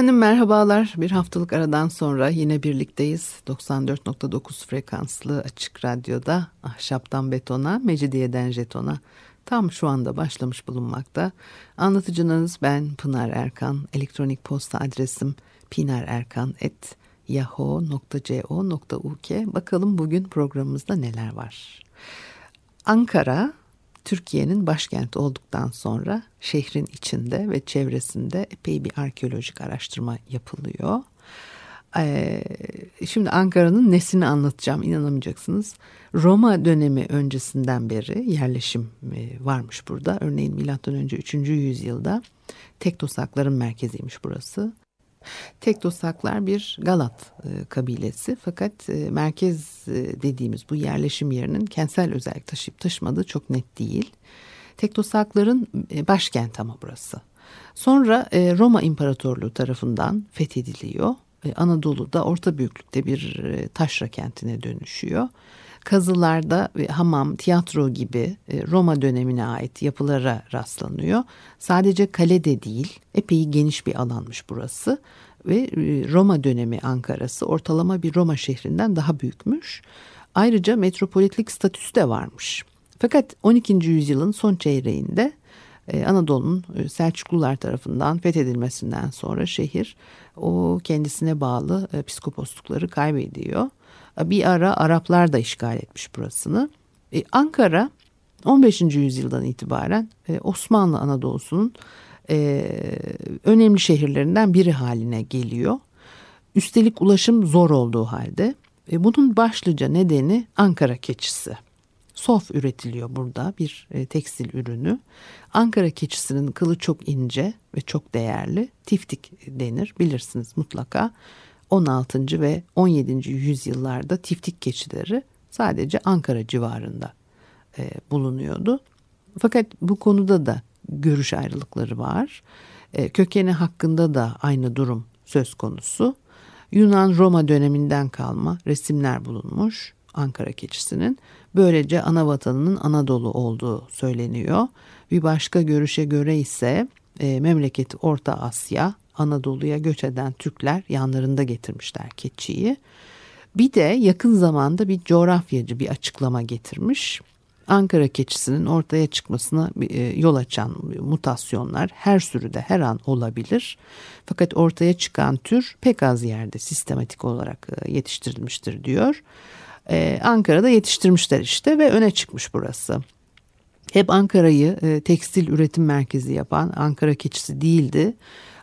Efendim merhabalar. Bir haftalık aradan sonra yine birlikteyiz. 94.9 frekanslı açık radyoda ahşaptan betona, mecidiyeden jetona tam şu anda başlamış bulunmakta. Anlatıcınız ben Pınar Erkan. Elektronik posta adresim pinarerkan.yahoo.co.uk Bakalım bugün programımızda neler var. Ankara Türkiye'nin başkenti olduktan sonra şehrin içinde ve çevresinde epey bir arkeolojik araştırma yapılıyor. Ee, şimdi Ankara'nın nesini anlatacağım inanamayacaksınız. Roma dönemi öncesinden beri yerleşim e, varmış burada. Örneğin milattan önce 3. yüzyılda Tektosakların merkeziymiş burası. Tektosaklar bir Galat e, kabilesi fakat e, merkez e, dediğimiz bu yerleşim yerinin kentsel özellik taşıyıp taşımadığı çok net değil. Tektosakların e, başkenti ama burası. Sonra e, Roma İmparatorluğu tarafından fethediliyor. E, Anadolu'da orta büyüklükte bir e, taşra kentine dönüşüyor. Kazılarda e, hamam, tiyatro gibi e, Roma dönemine ait yapılara rastlanıyor. Sadece kale de değil, epey geniş bir alanmış burası ve e, Roma dönemi Ankara'sı ortalama bir Roma şehrinden daha büyükmüş. Ayrıca metropolitlik statüsü de varmış. Fakat 12. yüzyılın son çeyreğinde Anadolu'nun Selçuklular tarafından fethedilmesinden sonra şehir o kendisine bağlı psikoposlukları kaybediyor. Bir ara Araplar da işgal etmiş burasını. Ee, Ankara 15. yüzyıldan itibaren e, Osmanlı Anadolu'sunun e, önemli şehirlerinden biri haline geliyor. Üstelik ulaşım zor olduğu halde. E, bunun başlıca nedeni Ankara keçisi. Sof üretiliyor burada bir tekstil ürünü. Ankara keçisinin kılı çok ince ve çok değerli. Tiftik denir bilirsiniz mutlaka. 16. ve 17. yüzyıllarda tiftik keçileri sadece Ankara civarında e, bulunuyordu. Fakat bu konuda da görüş ayrılıkları var. E, kökeni hakkında da aynı durum söz konusu. Yunan-Roma döneminden kalma resimler bulunmuş Ankara keçisinin. Böylece ana vatanının Anadolu olduğu söyleniyor. Bir başka görüşe göre ise e, memleketi Orta Asya, Anadolu'ya göç eden Türkler yanlarında getirmişler keçiyi. Bir de yakın zamanda bir coğrafyacı bir açıklama getirmiş. Ankara keçisinin ortaya çıkmasına e, yol açan mutasyonlar her sürüde her an olabilir. Fakat ortaya çıkan tür pek az yerde sistematik olarak e, yetiştirilmiştir diyor. Ee, Ankara'da yetiştirmişler işte ve öne çıkmış burası. Hep Ankara'yı e, tekstil üretim merkezi yapan Ankara keçisi değildi.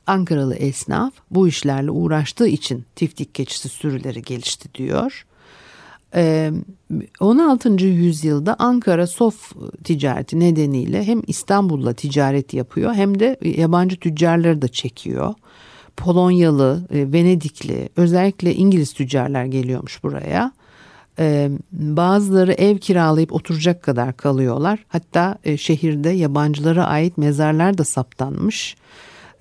Ankaralı esnaf bu işlerle uğraştığı için tiftik keçisi sürüleri gelişti diyor. 16. yüzyılda Ankara sof ticareti nedeniyle hem İstanbul'la ticaret yapıyor hem de yabancı tüccarları da çekiyor. Polonyalı, Venedikli, özellikle İngiliz tüccarlar geliyormuş buraya. Bazıları ev kiralayıp oturacak kadar kalıyorlar. Hatta şehirde yabancılara ait mezarlar da saptanmış.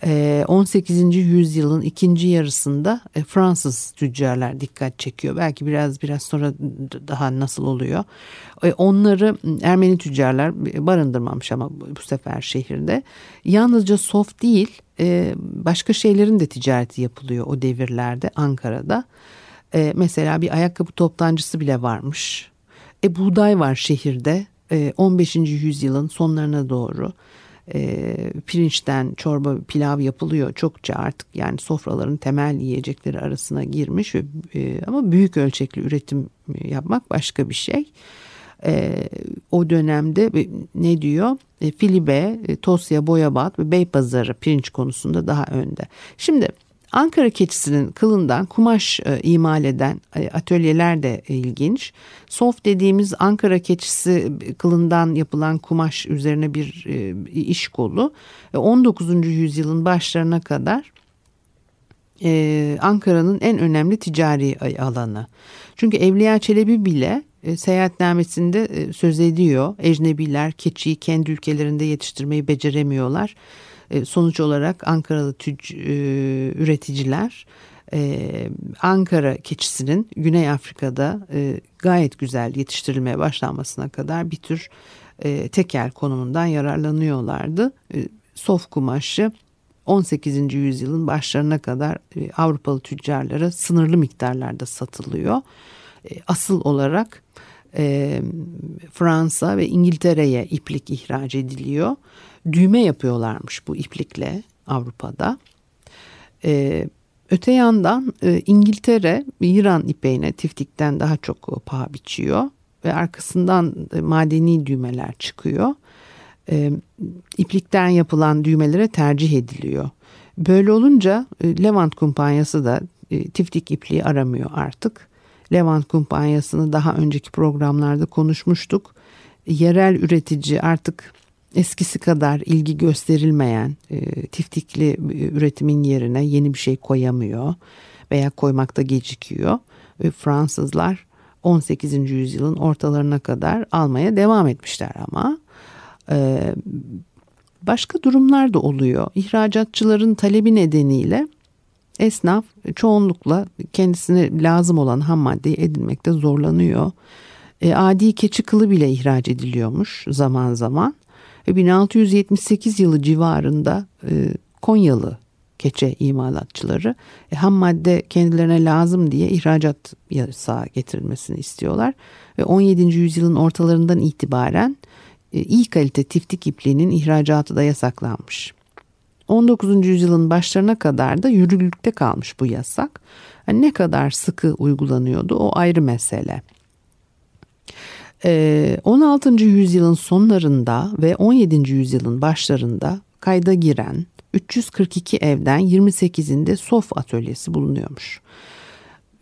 18. Ee, yüzyılın ikinci yarısında e, Fransız tüccarlar dikkat çekiyor. Belki biraz biraz sonra daha nasıl oluyor. E, onları Ermeni tüccarlar barındırmamış ama bu sefer şehirde. Yalnızca soft değil e, başka şeylerin de ticareti yapılıyor o devirlerde Ankara'da. Mesela bir ayakkabı toptancısı bile varmış. E, buğday var şehirde 15. yüzyılın sonlarına doğru e, pirinçten çorba pilav yapılıyor çokça artık yani sofraların temel yiyecekleri arasına girmiş ve, e, ama büyük ölçekli üretim yapmak başka bir şey. E, o dönemde ne diyor? E, Filibe, e, Tosya, Boyabat ve Beypazarı pirinç konusunda daha önde. Şimdi Ankara keçisinin kılından kumaş e, imal eden e, atölyeler de ilginç. Sof dediğimiz Ankara keçisi kılından yapılan kumaş üzerine bir e, iş kolu. 19. yüzyılın başlarına kadar e, Ankara'nın en önemli ticari alanı. Çünkü Evliya Çelebi bile e, seyahatnamesinde e, söz ediyor. Ecnebiler keçiyi kendi ülkelerinde yetiştirmeyi beceremiyorlar. E, sonuç olarak Ankaralı tüc, e, üreticiler e, Ankara keçisinin Güney Afrika'da gayet güzel yetiştirilmeye başlanmasına kadar bir tür e, tekel konumundan yararlanıyorlardı. Sof kumaşı 18. yüzyılın başlarına kadar Avrupalı tüccarlara sınırlı miktarlarda satılıyor. Asıl olarak Fransa ve İngiltere'ye iplik ihraç ediliyor. Düğme yapıyorlarmış bu iplikle Avrupa'da. E, öte yandan e, İngiltere İran ipeğine tiftikten daha çok paha biçiyor ve arkasından e, madeni düğmeler çıkıyor. E, iplikten yapılan düğmelere tercih ediliyor. Böyle olunca e, Levant kumpanyası da e, tiftik ipliği aramıyor artık. Levant kumpanyasını daha önceki programlarda konuşmuştuk. Yerel üretici artık eskisi kadar ilgi gösterilmeyen e, tiftikli e, üretimin yerine yeni bir şey koyamıyor veya koymakta gecikiyor. E, Fransızlar 18. yüzyılın ortalarına kadar almaya devam etmişler ama e, başka durumlar da oluyor. İhracatçıların talebi nedeniyle esnaf çoğunlukla kendisine lazım olan ham maddeyi edinmekte zorlanıyor. E, adi keçi kılı bile ihraç ediliyormuş zaman zaman. E, 1678 yılı civarında e, Konyalı keçe imalatçıları e, ham madde kendilerine lazım diye ihracat yasağı getirilmesini istiyorlar. Ve 17. yüzyılın ortalarından itibaren e, iyi kalite tiftik ipliğinin ihracatı da yasaklanmış. 19. yüzyılın başlarına kadar da yürürlükte kalmış bu yasak. Yani ne kadar sıkı uygulanıyordu o ayrı mesele. 16. Ee, yüzyılın sonlarında ve 17. yüzyılın başlarında kayda giren 342 evden 28'inde sof atölyesi bulunuyormuş.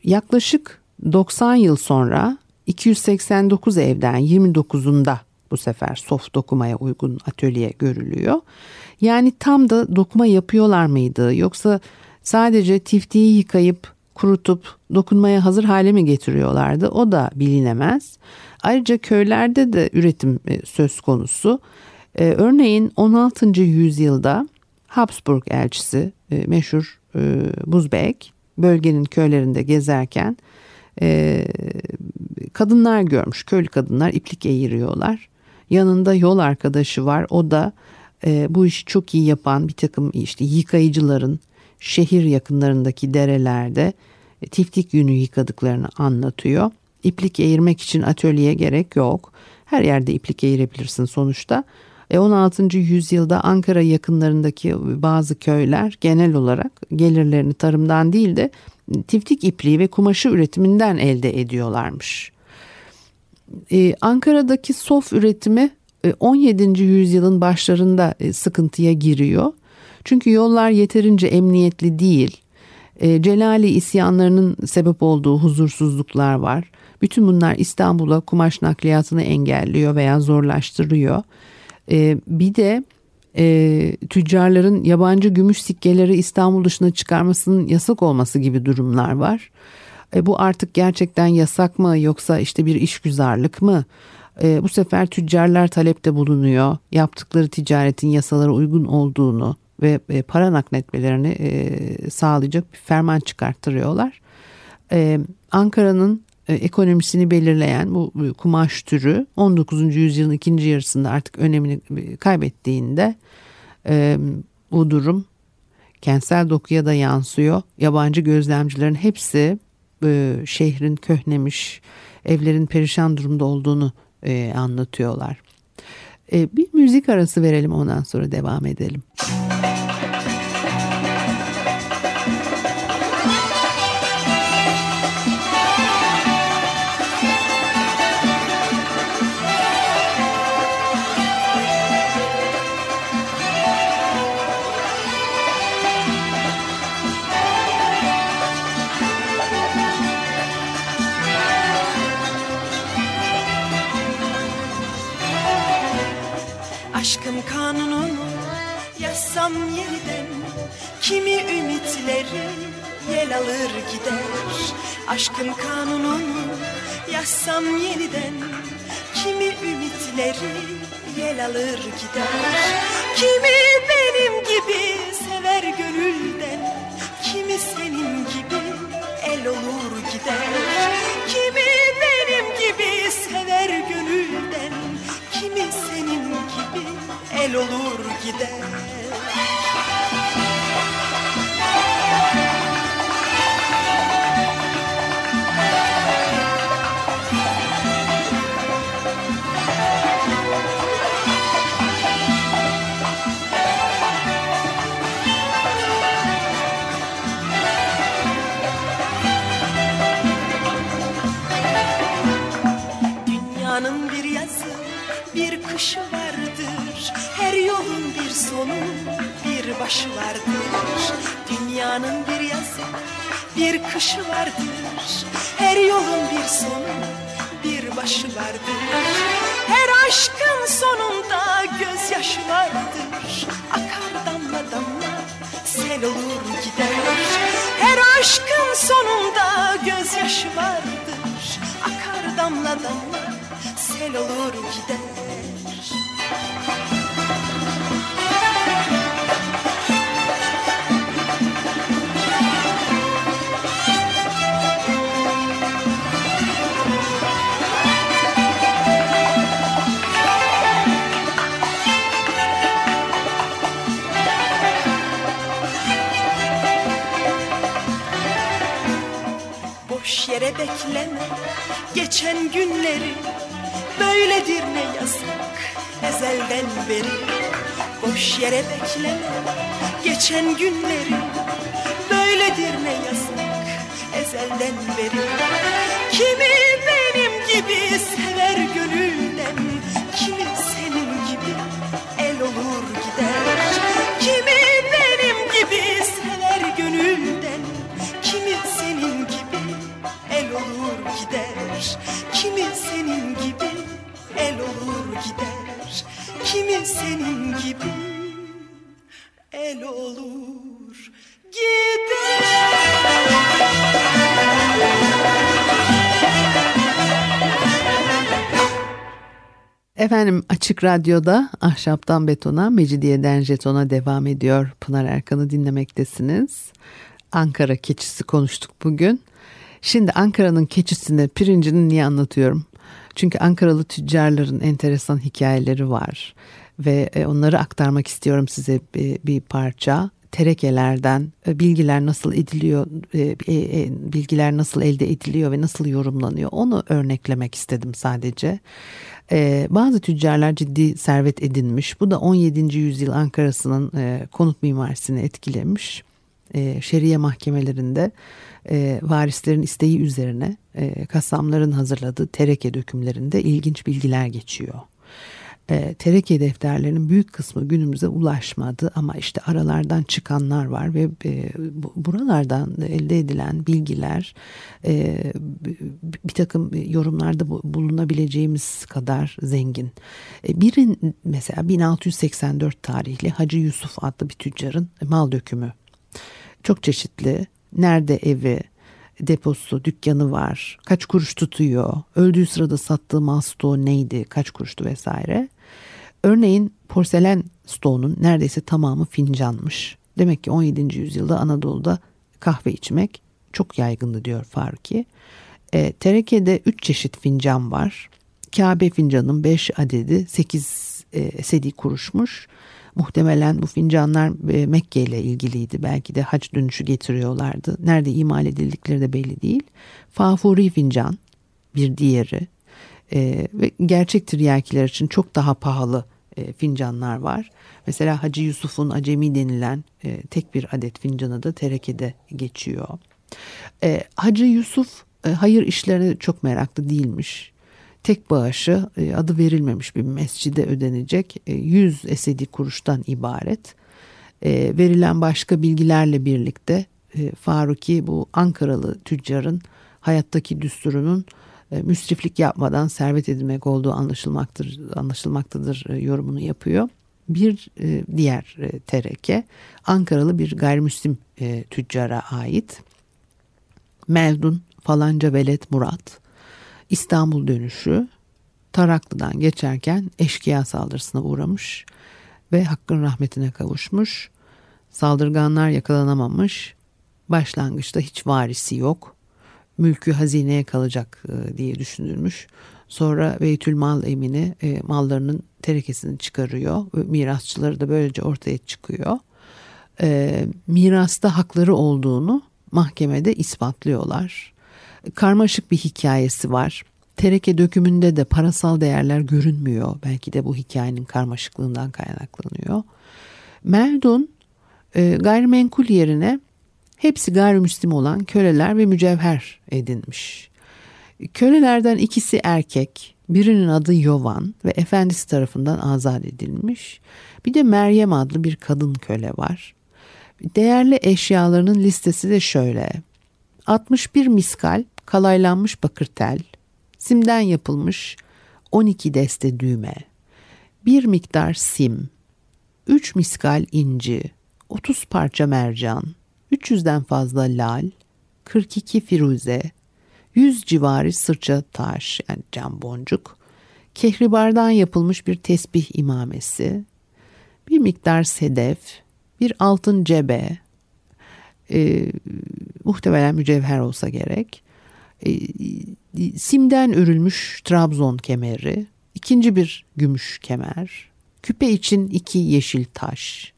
Yaklaşık 90 yıl sonra 289 evden 29'unda bu sefer soft dokumaya uygun atölye görülüyor. Yani tam da dokuma yapıyorlar mıydı yoksa sadece tiftiği yıkayıp kurutup dokunmaya hazır hale mi getiriyorlardı o da bilinemez. Ayrıca köylerde de üretim e, söz konusu. Ee, örneğin 16. yüzyılda Habsburg elçisi e, meşhur e, Buzbek bölgenin köylerinde gezerken e, kadınlar görmüş. Köylü kadınlar iplik eğiriyorlar. Yanında yol arkadaşı var. O da e, bu işi çok iyi yapan bir takım işte yıkayıcıların şehir yakınlarındaki derelerde e, tiftik yünü yıkadıklarını anlatıyor. İplik eğirmek için atölyeye gerek yok. Her yerde iplik eğirebilirsin sonuçta. E 16. yüzyılda Ankara yakınlarındaki bazı köyler genel olarak gelirlerini tarımdan değil de tiftik ipliği ve kumaşı üretiminden elde ediyorlarmış. Ee, Ankara'daki sof üretimi 17. E, yüzyılın başlarında e, sıkıntıya giriyor. Çünkü yollar yeterince emniyetli değil. E, Celali isyanlarının sebep olduğu huzursuzluklar var. Bütün bunlar İstanbul'a kumaş nakliyatını engelliyor veya zorlaştırıyor. Bir de e, tüccarların yabancı gümüş sikkeleri İstanbul dışına çıkarmasının yasak olması gibi durumlar var. E, bu artık gerçekten yasak mı yoksa işte bir işgüzarlık mı? E, bu sefer tüccarlar talepte bulunuyor. Yaptıkları ticaretin yasalara uygun olduğunu ve e, para nakletmelerini e, sağlayacak bir ferman çıkarttırıyorlar. E, Ankara'nın e, ekonomisini belirleyen bu kumaş türü 19. yüzyılın ikinci yarısında artık önemini kaybettiğinde bu durum kentsel dokuya da yansıyor. Yabancı gözlemcilerin hepsi şehrin köhnemiş, evlerin perişan durumda olduğunu anlatıyorlar. E, bir müzik arası verelim ondan sonra devam edelim. Müzik Aşkın kanununu yazsam yeniden Kimi ümitleri yel alır gider. Aşkın kanununu yazsam yeniden Kimi ümitleri yel alır gider. Kimi benim gibi sever gönülden el olur gider başı vardır. Dünyanın bir yazı, bir kışı vardır. Her yolun bir sonu, bir başı vardır. Her aşkın sonunda gözyaşı vardır. Akar damla damla, sel olur gider. Her aşkın sonunda gözyaşı vardır. Akar damla damla, sel olur gider. Yere bekleme. Geçen günleri Böyledir ne yazık ezelden beri. Boş yere bekleme. Geçen günleri Böyledir ne yazık ezelden beri. Kimi benim gibi sever gönülden senin gibi el olur Efendim Açık Radyo'da Ahşaptan Betona, Mecidiyeden Jeton'a devam ediyor. Pınar Erkan'ı dinlemektesiniz. Ankara keçisi konuştuk bugün. Şimdi Ankara'nın keçisini, pirincini niye anlatıyorum? Çünkü Ankaralı tüccarların enteresan hikayeleri var. Ve e, onları aktarmak istiyorum size bir, bir parça. Terekelerden e, bilgiler nasıl ediliyor, e, bilgiler nasıl elde ediliyor ve nasıl yorumlanıyor onu örneklemek istedim sadece. Bazı tüccarlar ciddi servet edinmiş. Bu da 17. yüzyıl Ankara'sının konut mimarisini etkilemiş. Şeriye mahkemelerinde varislerin isteği üzerine kassamların hazırladığı tereke dökümlerinde ilginç bilgiler geçiyor. E, tereke defterlerinin büyük kısmı günümüze ulaşmadı ama işte aralardan çıkanlar var ve e, bu, buralardan elde edilen bilgiler e, bir takım yorumlarda bulunabileceğimiz kadar zengin. E, birin mesela 1684 tarihli Hacı Yusuf adlı bir tüccarın mal dökümü çok çeşitli. Nerede evi, deposu, dükkanı var, kaç kuruş tutuyor, öldüğü sırada sattığı mal stoğu neydi, kaç kuruştu vesaire. Örneğin porselen stoğunun neredeyse tamamı fincanmış. Demek ki 17. yüzyılda Anadolu'da kahve içmek çok yaygındı diyor Faruki. E, terekede 3 çeşit fincan var. Kabe fincanın 5 adedi 8 e, sedi kuruşmuş. Muhtemelen bu fincanlar e, Mekke ile ilgiliydi. Belki de hac dönüşü getiriyorlardı. Nerede imal edildikleri de belli değil. Fafuri fincan bir diğeri. E, ve gerçek tiryakiler için çok daha pahalı e, fincanlar var. Mesela Hacı Yusuf'un acemi denilen tek bir adet fincanı da terekede geçiyor. Hacı Yusuf hayır işlerine çok meraklı değilmiş tek bağışı e, adı verilmemiş bir mescide ödenecek 100 e, esedi kuruştan ibaret. E, verilen başka bilgilerle birlikte Faruki bu Ankaralı tüccarın hayattaki düsturunun müsriflik yapmadan servet edinmek olduğu anlaşılmaktır, anlaşılmaktadır yorumunu yapıyor. Bir diğer tereke Ankaralı bir gayrimüslim tüccara ait. Meldun falanca velet Murat İstanbul dönüşü Taraklı'dan geçerken eşkıya saldırısına uğramış ve hakkın rahmetine kavuşmuş. Saldırganlar yakalanamamış. Başlangıçta hiç varisi yok. Mülkü hazineye kalacak e, diye düşünülmüş. Sonra Beytül Mal emini e, mallarının terekesini çıkarıyor. Mirasçıları da böylece ortaya çıkıyor. E, mirasta hakları olduğunu mahkemede ispatlıyorlar. Karmaşık bir hikayesi var. Tereke dökümünde de parasal değerler görünmüyor. Belki de bu hikayenin karmaşıklığından kaynaklanıyor. Meldun e, gayrimenkul yerine hepsi gayrimüslim olan köleler ve mücevher edinmiş. Kölelerden ikisi erkek, birinin adı Yovan ve efendisi tarafından azat edilmiş. Bir de Meryem adlı bir kadın köle var. Değerli eşyalarının listesi de şöyle. 61 miskal kalaylanmış bakır tel, simden yapılmış 12 deste düğme, bir miktar sim, 3 miskal inci, 30 parça mercan, 300'den fazla lal, 42 firuze, 100 civarı sırça taş yani cam boncuk, kehribardan yapılmış bir tesbih imamesi, bir miktar sedef, bir altın cebe, e, muhtemelen mücevher olsa gerek, e, simden örülmüş Trabzon kemeri, ikinci bir gümüş kemer, küpe için iki yeşil taş,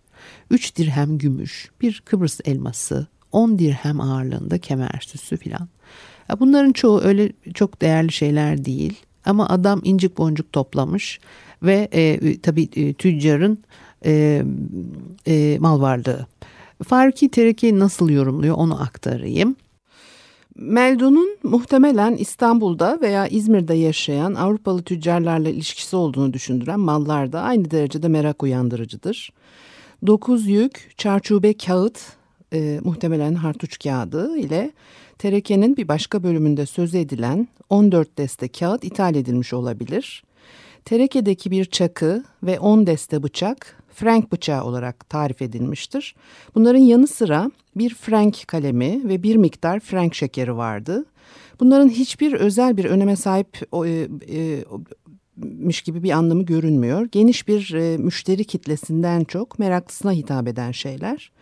üç dirhem gümüş, bir Kıbrıs elması, on dirhem ağırlığında kemer süsü filan. Bunların çoğu öyle çok değerli şeyler değil ama adam incik boncuk toplamış ve e, tabii e, tüccarın e, e, mal varlığı. Farki Tereki nasıl yorumluyor onu aktarayım. Meldun'un muhtemelen İstanbul'da veya İzmir'de yaşayan Avrupalı tüccarlarla ilişkisi olduğunu düşündüren mallar da aynı derecede merak uyandırıcıdır. Dokuz yük, çarçube kağıt, e, muhtemelen hartuç kağıdı ile terekenin bir başka bölümünde söz edilen 14 deste kağıt ithal edilmiş olabilir. Terekedeki bir çakı ve 10 deste bıçak Frank bıçağı olarak tarif edilmiştir. Bunların yanı sıra bir Frank kalemi ve bir miktar Frank şekeri vardı. Bunların hiçbir özel bir öneme sahip e, e, miş gibi bir anlamı görünmüyor. Geniş bir e, müşteri kitlesinden çok meraklısına hitap eden şeyler.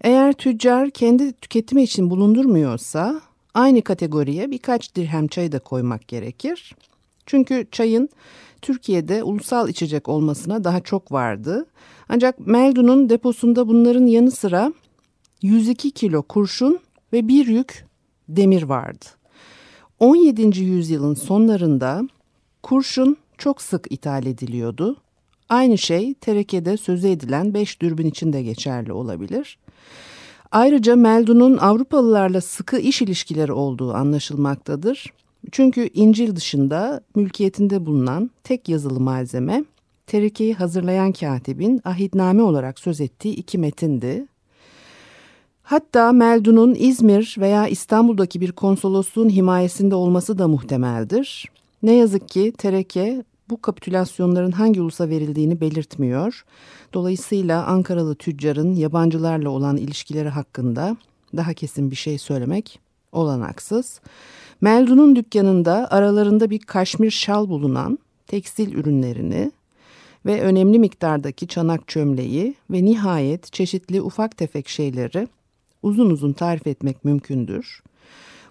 Eğer tüccar kendi tüketimi için bulundurmuyorsa aynı kategoriye birkaç dirhem çayı da koymak gerekir. Çünkü çayın Türkiye'de ulusal içecek olmasına daha çok vardı. Ancak Meldun'un deposunda bunların yanı sıra 102 kilo kurşun ve bir yük demir vardı. 17. yüzyılın sonlarında kurşun çok sık ithal ediliyordu. Aynı şey terekede sözü edilen 5 dürbün için de geçerli olabilir. Ayrıca Meldun'un Avrupalılarla sıkı iş ilişkileri olduğu anlaşılmaktadır. Çünkü İncil dışında mülkiyetinde bulunan tek yazılı malzeme terekeyi hazırlayan katibin ahitname olarak söz ettiği iki metindi. Hatta Meldun'un İzmir veya İstanbul'daki bir konsolosluğun himayesinde olması da muhtemeldir. Ne yazık ki tereke bu kapitülasyonların hangi ulusa verildiğini belirtmiyor. Dolayısıyla Ankaralı tüccarın yabancılarla olan ilişkileri hakkında daha kesin bir şey söylemek olanaksız. Meldun'un dükkanında aralarında bir kaşmir şal bulunan tekstil ürünlerini ve önemli miktardaki çanak çömleği ve nihayet çeşitli ufak tefek şeyleri uzun uzun tarif etmek mümkündür.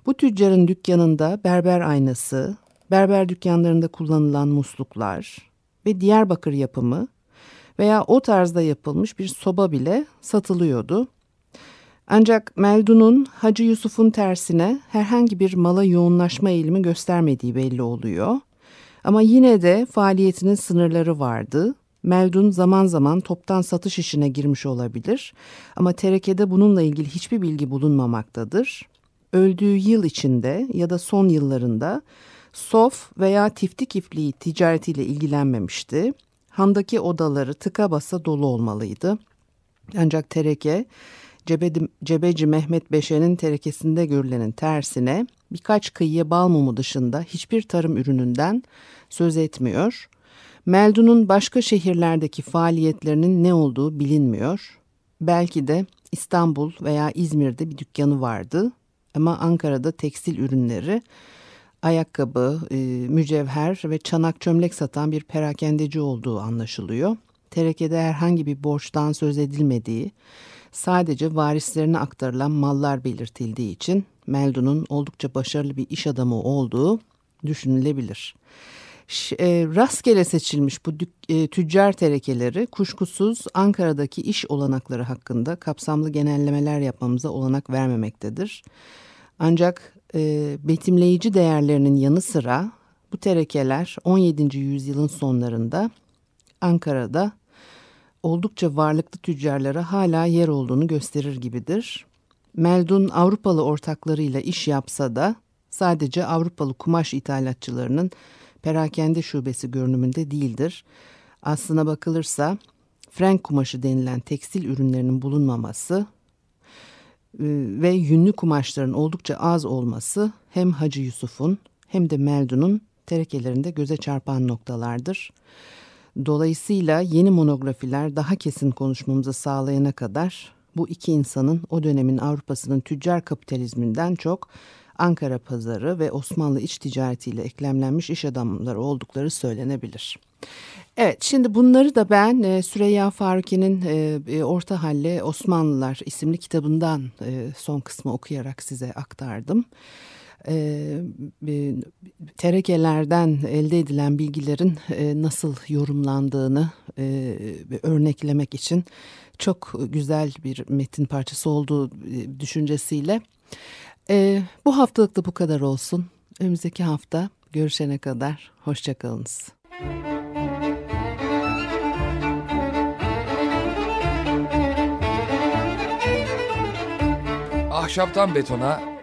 Bu tüccarın dükkanında berber aynası, berber dükkanlarında kullanılan musluklar ve Diyarbakır yapımı veya o tarzda yapılmış bir soba bile satılıyordu. Ancak Meldun'un Hacı Yusuf'un tersine herhangi bir mala yoğunlaşma eğilimi göstermediği belli oluyor. Ama yine de faaliyetinin sınırları vardı. Meldun zaman zaman toptan satış işine girmiş olabilir ama terekede bununla ilgili hiçbir bilgi bulunmamaktadır. Öldüğü yıl içinde ya da son yıllarında sof veya tiftik ipliği ticaretiyle ilgilenmemişti. Handaki odaları tıka basa dolu olmalıydı. Ancak tereke Cebedi, Cebeci Mehmet Beşe'nin terekesinde görülenin tersine birkaç kıyıya bal mumu dışında hiçbir tarım ürününden söz etmiyor. Meldun'un başka şehirlerdeki faaliyetlerinin ne olduğu bilinmiyor. Belki de İstanbul veya İzmir'de bir dükkanı vardı ama Ankara'da tekstil ürünleri, ayakkabı, e, mücevher ve çanak çömlek satan bir perakendeci olduğu anlaşılıyor. Terekede herhangi bir borçtan söz edilmediği, sadece varislerine aktarılan mallar belirtildiği için Meldun'un oldukça başarılı bir iş adamı olduğu düşünülebilir. E, rastgele seçilmiş bu e, tüccar terekeleri kuşkusuz Ankara'daki iş olanakları hakkında kapsamlı genellemeler yapmamıza olanak vermemektedir. Ancak e, betimleyici değerlerinin yanı sıra bu terekeler 17. yüzyılın sonlarında Ankara'da oldukça varlıklı tüccarlara hala yer olduğunu gösterir gibidir. Meldun Avrupalı ortaklarıyla iş yapsa da sadece Avrupalı kumaş ithalatçılarının perakende şubesi görünümünde değildir. Aslına bakılırsa Frank kumaşı denilen tekstil ürünlerinin bulunmaması e, ve yünlü kumaşların oldukça az olması hem Hacı Yusuf'un hem de Meldun'un terekelerinde göze çarpan noktalardır. Dolayısıyla yeni monografiler daha kesin konuşmamızı sağlayana kadar bu iki insanın o dönemin Avrupa'sının tüccar kapitalizminden çok Ankara pazarı ve Osmanlı iç ticaretiyle eklemlenmiş iş adamları oldukları söylenebilir. Evet şimdi bunları da ben e, Süreyya Faruki'nin e, e, Orta Halle Osmanlılar isimli kitabından son kısmı okuyarak size aktardım. E, e, terekelerden elde edilen bilgilerin e, nasıl yorumlandığını e, örneklemek için çok güzel bir metin parçası olduğu e, düşüncesiyle ee, bu haftalık da bu kadar olsun. Önümüzdeki hafta görüşene kadar hoşçakalınız. Ahşaptan betona,